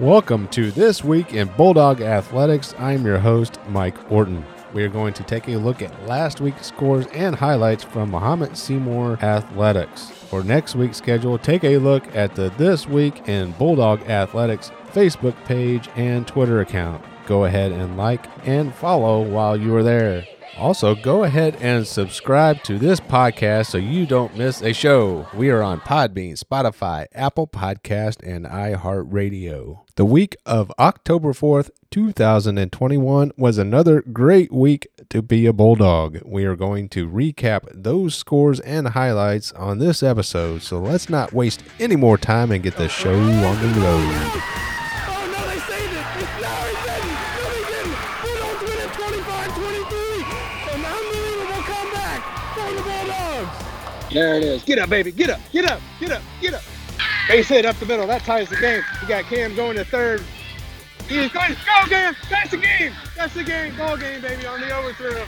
Welcome to This Week in Bulldog Athletics. I'm your host, Mike Orton. We are going to take a look at last week's scores and highlights from Mahomet-Seymour Athletics. For next week's schedule, take a look at the This Week in Bulldog Athletics Facebook page and Twitter account. Go ahead and like and follow while you are there. Also, go ahead and subscribe to this podcast so you don't miss a show. We are on Podbean, Spotify, Apple Podcast, and iHeartRadio. The week of October 4th, 2021 was another great week to be a Bulldog. We are going to recap those scores and highlights on this episode, so let's not waste any more time and get the show on the road. There it is. Get up, baby. Get up. Get up. Get up. Get up. Base hit up the middle. That ties the game. We got Cam going to third. He's going. Go, Cam. That's the game. That's the game. Ball game, baby, on the overthrow.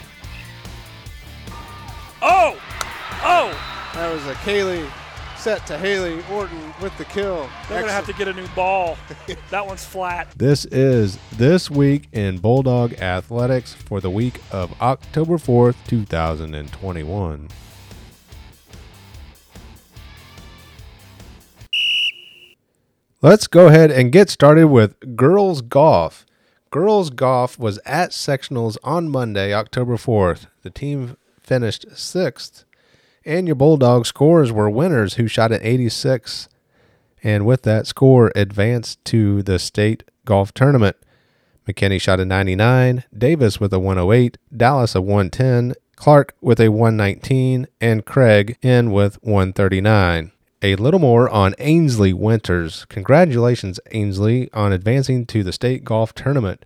Oh! Oh! That was a Kaylee set to Haley Orton with the kill. They're going to have to get a new ball. that one's flat. This is This Week in Bulldog Athletics for the week of October 4th, 2021. Let's go ahead and get started with girls golf. Girls golf was at sectionals on Monday, October 4th. The team finished sixth, and your Bulldog scores were Winters who shot at 86 and with that score advanced to the state golf tournament. McKinney shot a 99, Davis with a 108, Dallas a 110, Clark with a 119, and Craig in with 139. A little more on Ainsley Winters. Congratulations, Ainsley, on advancing to the state golf tournament.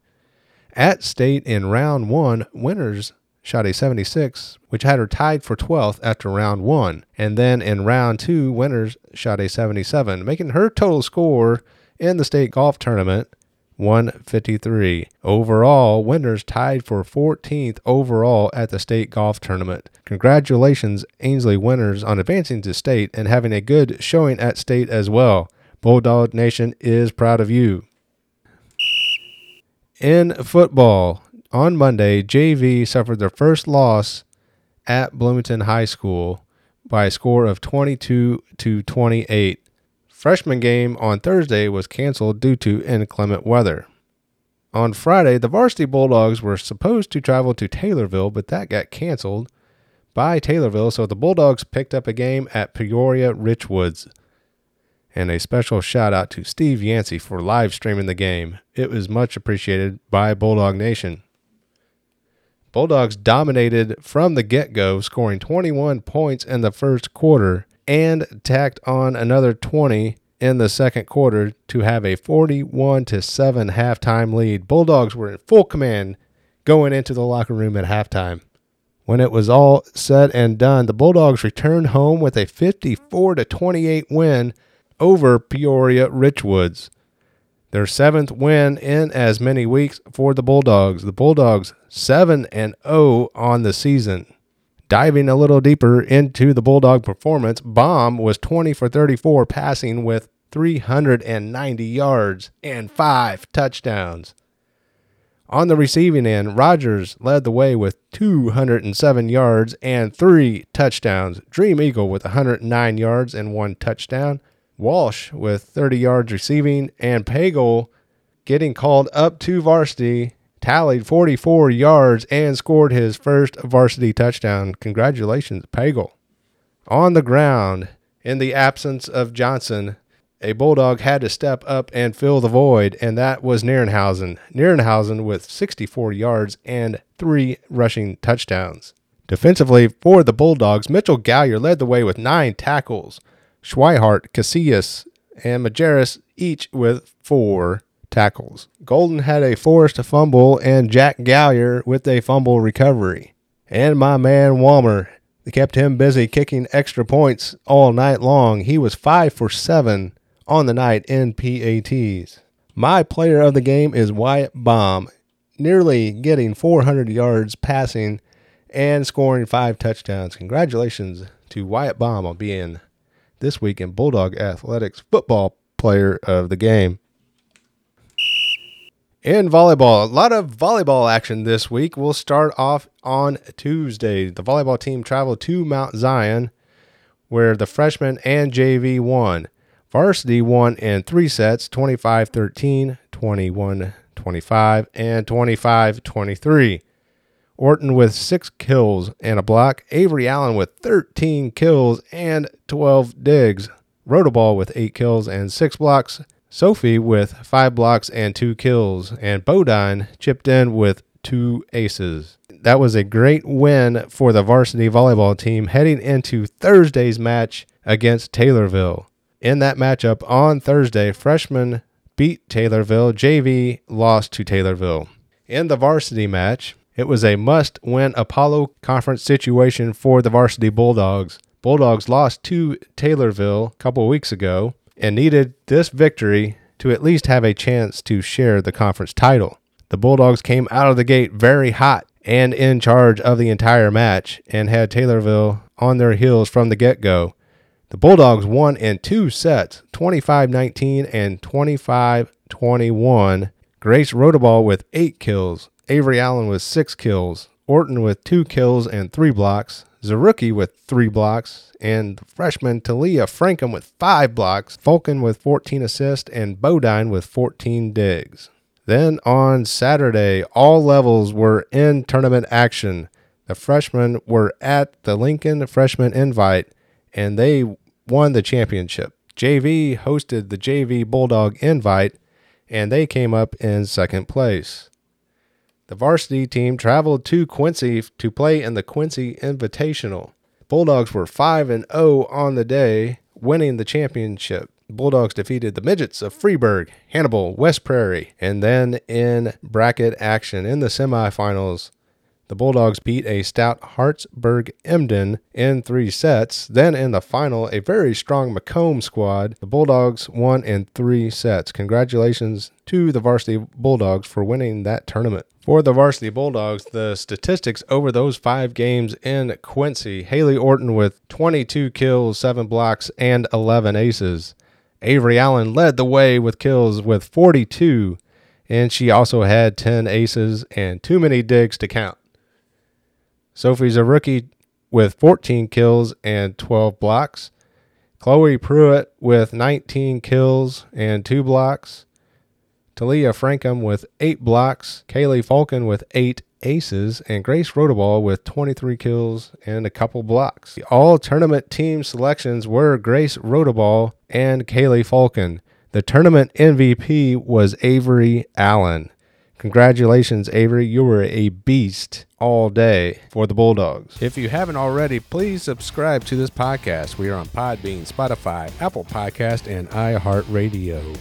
At state in round one, Winters shot a 76, which had her tied for 12th after round one. And then in round two, Winters shot a 77, making her total score in the state golf tournament 153. Overall, Winters tied for 14th overall at the state golf tournament. Congratulations, Ainsley Winters, on advancing to state and having a good showing at state as well. Bulldog Nation is proud of you. In football, on Monday, JV suffered their first loss at Bloomington High School by a score of 22 to 28. Freshman game on Thursday was canceled due to inclement weather. On Friday, the varsity Bulldogs were supposed to travel to Taylorville, but that got canceled by Taylorville, so the Bulldogs picked up a game at Peoria Richwoods. And a special shout out to Steve Yancey for live streaming the game. It was much appreciated by Bulldog Nation. Bulldogs dominated from the get go, scoring 21 points in the first quarter and tacked on another 20 in the second quarter to have a 41 to 7 halftime lead. Bulldogs were in full command going into the locker room at halftime. When it was all said and done, the Bulldogs returned home with a 54 to 28 win over Peoria Richwoods. Their seventh win in as many weeks for the Bulldogs. The Bulldogs 7 and 0 on the season. Diving a little deeper into the Bulldog performance, Baum was 20 for 34 passing with 390 yards and 5 touchdowns. On the receiving end, Rogers led the way with 207 yards and 3 touchdowns. Dream Eagle with 109 yards and 1 touchdown. Walsh with 30 yards receiving, and Pagel getting called up to varsity, tallied 44 yards and scored his first varsity touchdown. Congratulations, Pagel. On the ground, in the absence of Johnson, a Bulldog had to step up and fill the void, and that was Nierenhausen. Nierenhausen with 64 yards and three rushing touchdowns. Defensively for the Bulldogs, Mitchell Gallier led the way with nine tackles. Schweihart, Casillas, and Majerus each with four tackles. Golden had a forced fumble, and Jack Gallier with a fumble recovery. And my man Walmer, kept him busy kicking extra points all night long. He was five for seven on the night in PATs. My player of the game is Wyatt Baum, nearly getting 400 yards passing and scoring five touchdowns. Congratulations to Wyatt Baum on being this week in Bulldog Athletics football player of the game. In volleyball, a lot of volleyball action this week. We'll start off on Tuesday. The volleyball team traveled to Mount Zion, where the freshmen and JV won. Varsity won in three sets 25 13, 21 25, and 25 23. Orton with six kills and a block. Avery Allen with 13 kills and 12 digs. Rotoball with eight kills and six blocks. Sophie with five blocks and two kills. And Bodine chipped in with two aces. That was a great win for the varsity volleyball team heading into Thursday's match against Taylorville. In that matchup on Thursday, freshmen beat Taylorville. JV lost to Taylorville. In the varsity match, it was a must win Apollo Conference situation for the varsity Bulldogs. Bulldogs lost to Taylorville a couple weeks ago and needed this victory to at least have a chance to share the conference title. The Bulldogs came out of the gate very hot and in charge of the entire match and had Taylorville on their heels from the get go. The Bulldogs won in two sets 25 19 and 25 21. Grace Rotoball with eight kills, Avery Allen with six kills, Orton with two kills and three blocks, Zaruki with three blocks, and freshman Talia Frankham with five blocks, Falcon with 14 assists, and Bodine with 14 digs. Then on Saturday, all levels were in tournament action. The freshmen were at the Lincoln Freshman Invite, and they won the championship. JV hosted the JV Bulldog Invite, and they came up in second place. The varsity team traveled to Quincy to play in the Quincy Invitational. Bulldogs were 5 and 0 on the day, winning the championship. Bulldogs defeated the Midgets of Freeburg, Hannibal, West Prairie, and then in bracket action in the semifinals, the Bulldogs beat a stout Hartsburg Emden in three sets. Then in the final, a very strong Macomb squad. The Bulldogs won in three sets. Congratulations to the varsity Bulldogs for winning that tournament. For the varsity Bulldogs, the statistics over those five games in Quincy Haley Orton with 22 kills, 7 blocks, and 11 aces. Avery Allen led the way with kills with 42, and she also had 10 aces and too many digs to count. Sophie Zaruki with 14 kills and 12 blocks. Chloe Pruitt with 19 kills and 2 blocks. Talia Frankham with 8 blocks. Kaylee Falcon with 8 aces. And Grace Rotoball with 23 kills and a couple blocks. The all tournament team selections were Grace Rotoball and Kaylee Falcon. The tournament MVP was Avery Allen. Congratulations, Avery. You were a beast all day for the Bulldogs. If you haven't already, please subscribe to this podcast. We are on Podbean, Spotify, Apple Podcast, and iHeartRadio.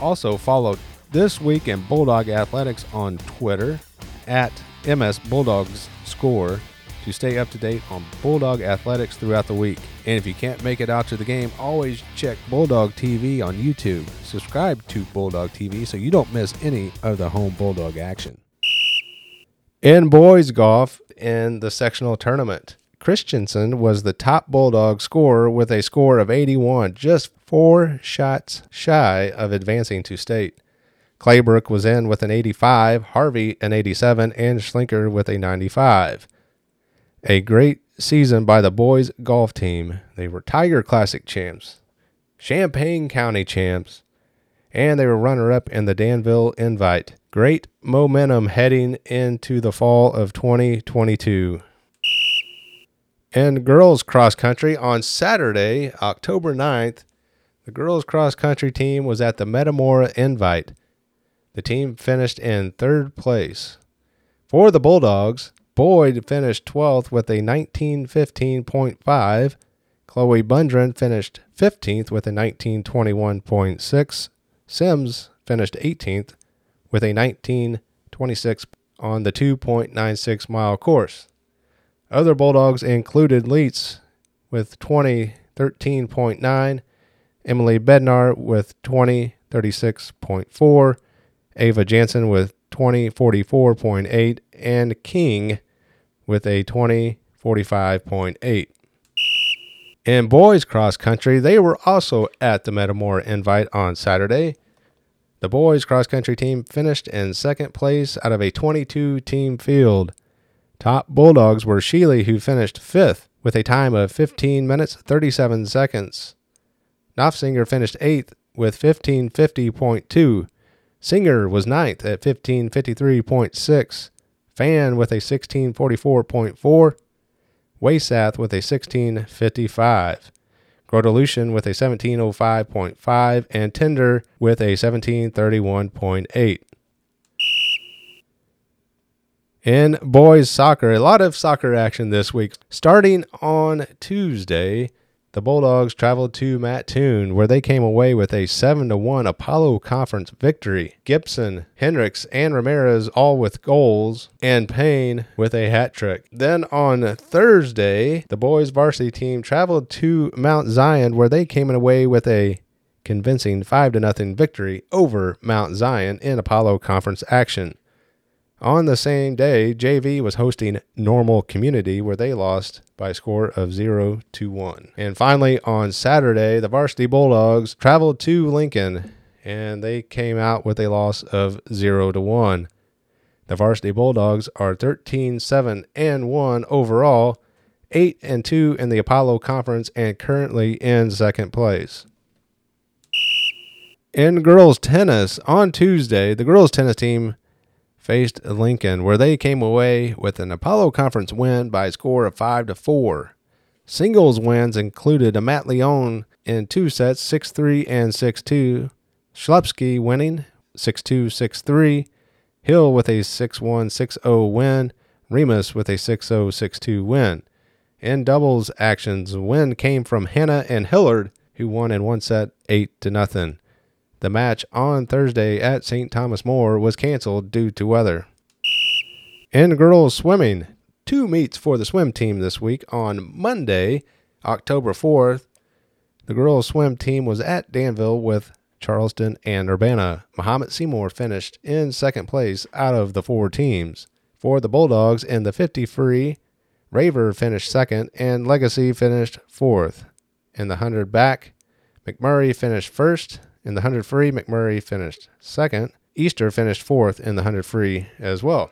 Also, follow This Week in Bulldog Athletics on Twitter at MS Bulldogs Score to stay up to date on Bulldog athletics throughout the week. And if you can't make it out to the game, always check Bulldog TV on YouTube. Subscribe to Bulldog TV so you don't miss any of the home Bulldog action. In boys golf in the sectional tournament, Christensen was the top Bulldog scorer with a score of 81, just four shots shy of advancing to state. Claybrook was in with an 85, Harvey an 87, and Schlinker with a 95 a great season by the boys golf team. They were Tiger Classic champs, Champaign County champs, and they were runner up in the Danville Invite. Great momentum heading into the fall of 2022. And girls cross country on Saturday, October 9th, the girls cross country team was at the Metamora Invite. The team finished in third place. For the Bulldogs, Boyd finished 12th with a 1915.5. Chloe Bundren finished 15th with a 1921.6. Sims finished 18th with a 1926 on the 2.96 mile course. Other Bulldogs included Leitz with 2013.9, Emily Bednar with 2036.4, Ava Jansen with 2044.8, and King with a 2045.8. In boys cross country, they were also at the Metamora Invite on Saturday. The boys cross country team finished in second place out of a 22 team field. Top Bulldogs were Sheely, who finished fifth with a time of 15 minutes 37 seconds. Knopfsinger finished eighth with 1550.2. Singer was ninth at 1553.6. Fan with a 1644.4. Waysath with a 1655. Grodelution with a 1705.5 and Tinder with a 1731.8. In boys soccer, a lot of soccer action this week. Starting on Tuesday, the Bulldogs traveled to Mattoon, where they came away with a 7 1 Apollo Conference victory. Gibson, Hendricks, and Ramirez all with goals, and Payne with a hat trick. Then on Thursday, the boys varsity team traveled to Mount Zion, where they came away with a convincing 5 0 victory over Mount Zion in Apollo Conference action. On the same day, JV was hosting Normal Community, where they lost by a score of 0 to 1. And finally, on Saturday, the Varsity Bulldogs traveled to Lincoln, and they came out with a loss of 0 to 1. The Varsity Bulldogs are 13 7 and 1 overall, 8 and 2 in the Apollo Conference, and currently in second place. In girls tennis, on Tuesday, the girls tennis team faced Lincoln, where they came away with an Apollo Conference win by a score of 5 to 4. Singles wins included a Matt Leon in two sets, 6 3 and 6 2. Schlepsky winning 6 2 6 3. Hill with a 6 1 6 0 win. Remus with a 6 0 6 2 win. In doubles actions, win came from Hannah and Hillard, who won in one set 8 to nothing. The match on Thursday at St. Thomas More was canceled due to weather. In girls swimming, two meets for the swim team this week. On Monday, October 4th, the girls swim team was at Danville with Charleston and Urbana. Mahomet-Seymour finished in second place out of the four teams. For the Bulldogs in the 50 free, Raver finished second and Legacy finished fourth. In the 100 back, McMurray finished first in the 100 free, McMurray finished second. Easter finished fourth in the 100 free as well.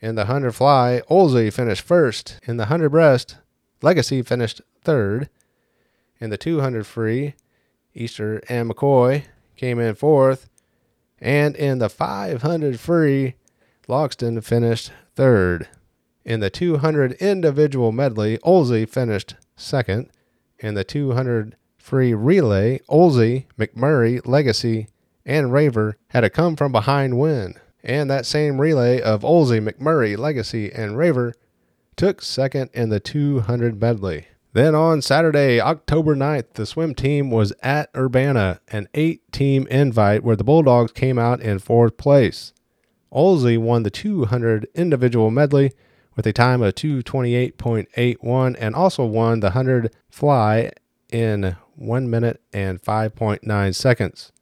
In the 100 fly, Olsey finished first. In the 100 breast, Legacy finished third. In the 200 free, Easter and McCoy came in fourth. And in the 500 free, Loxton finished third. In the 200 individual medley, Olsey finished second. In the 200 free relay, Olsey, McMurray, Legacy, and Raver had a come from behind win. And that same relay of Olsey, McMurray, Legacy, and Raver took second in the 200 medley. Then on Saturday, October 9th, the swim team was at Urbana, an eight team invite where the Bulldogs came out in fourth place. Olsey won the 200 individual medley with a time of 228.81 and also won the 100 fly in 1 minute and 5.9 seconds.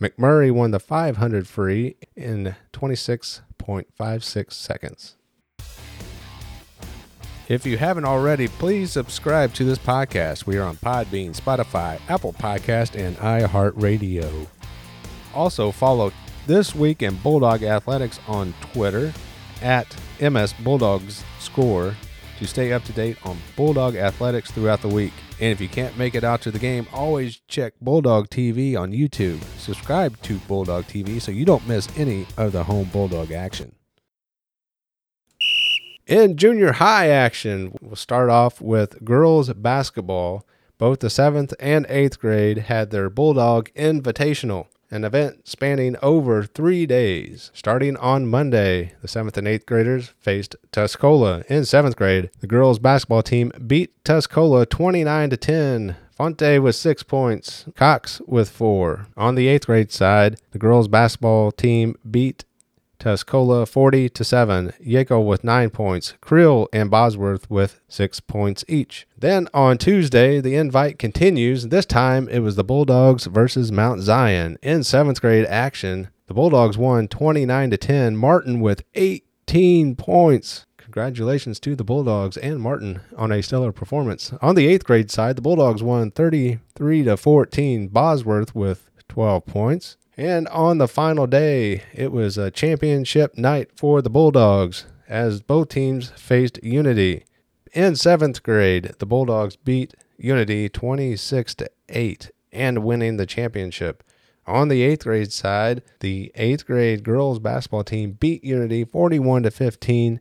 McMurray won the 500 free in 26.56 seconds. If you haven't already, please subscribe to this podcast. We are on Podbean, Spotify, Apple Podcast, and iHeartRadio. Also, follow This Week in Bulldog Athletics on Twitter at MS Bulldogs Score to stay up to date on Bulldog athletics throughout the week. And if you can't make it out to the game, always check Bulldog TV on YouTube. Subscribe to Bulldog TV so you don't miss any of the home Bulldog action. In junior high action, we'll start off with girls basketball. Both the 7th and 8th grade had their Bulldog Invitational an event spanning over three days. Starting on Monday, the 7th and 8th graders faced Tuscola. In 7th grade, the girls basketball team beat Tuscola 29 to 10. Fonte with six points, Cox with four. On the eighth grade side, the girls basketball team beat Tuscola 40 to 7, Yako with 9 points, Creel and Bosworth with 6 points each. Then on Tuesday, the invite continues. This time it was the Bulldogs versus Mount Zion. In 7th grade action, the Bulldogs won 29 to 10, Martin with 18 points. Congratulations to the Bulldogs and Martin on a stellar performance. On the 8th grade side, the Bulldogs won 33 to 14, Bosworth with 12 points. And on the final day, it was a championship night for the Bulldogs as both teams faced Unity. In seventh grade, the Bulldogs beat Unity 26 to 8 and winning the championship. On the eighth grade side, the eighth grade girls basketball team beat Unity 41 to 15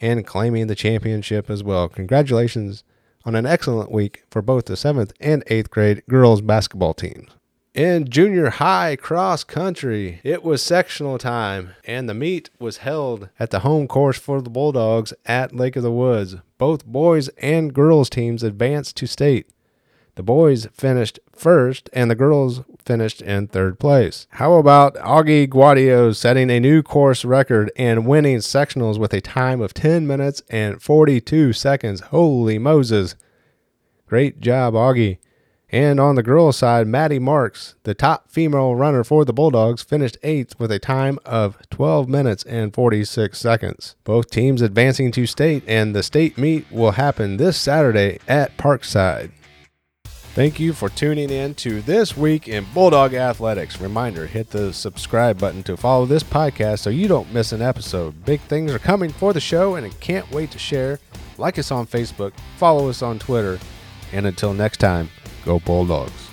and claiming the championship as well. Congratulations on an excellent week for both the seventh and eighth grade girls basketball teams. In junior high cross country, it was sectional time, and the meet was held at the home course for the Bulldogs at Lake of the Woods. Both boys and girls teams advanced to state. The boys finished first, and the girls finished in third place. How about Augie Guadio setting a new course record and winning sectionals with a time of 10 minutes and 42 seconds? Holy Moses! Great job, Augie. And on the girls' side, Maddie Marks, the top female runner for the Bulldogs, finished eighth with a time of 12 minutes and 46 seconds. Both teams advancing to state, and the state meet will happen this Saturday at Parkside. Thank you for tuning in to This Week in Bulldog Athletics. Reminder hit the subscribe button to follow this podcast so you don't miss an episode. Big things are coming for the show, and I can't wait to share. Like us on Facebook, follow us on Twitter, and until next time, Go Bulldogs.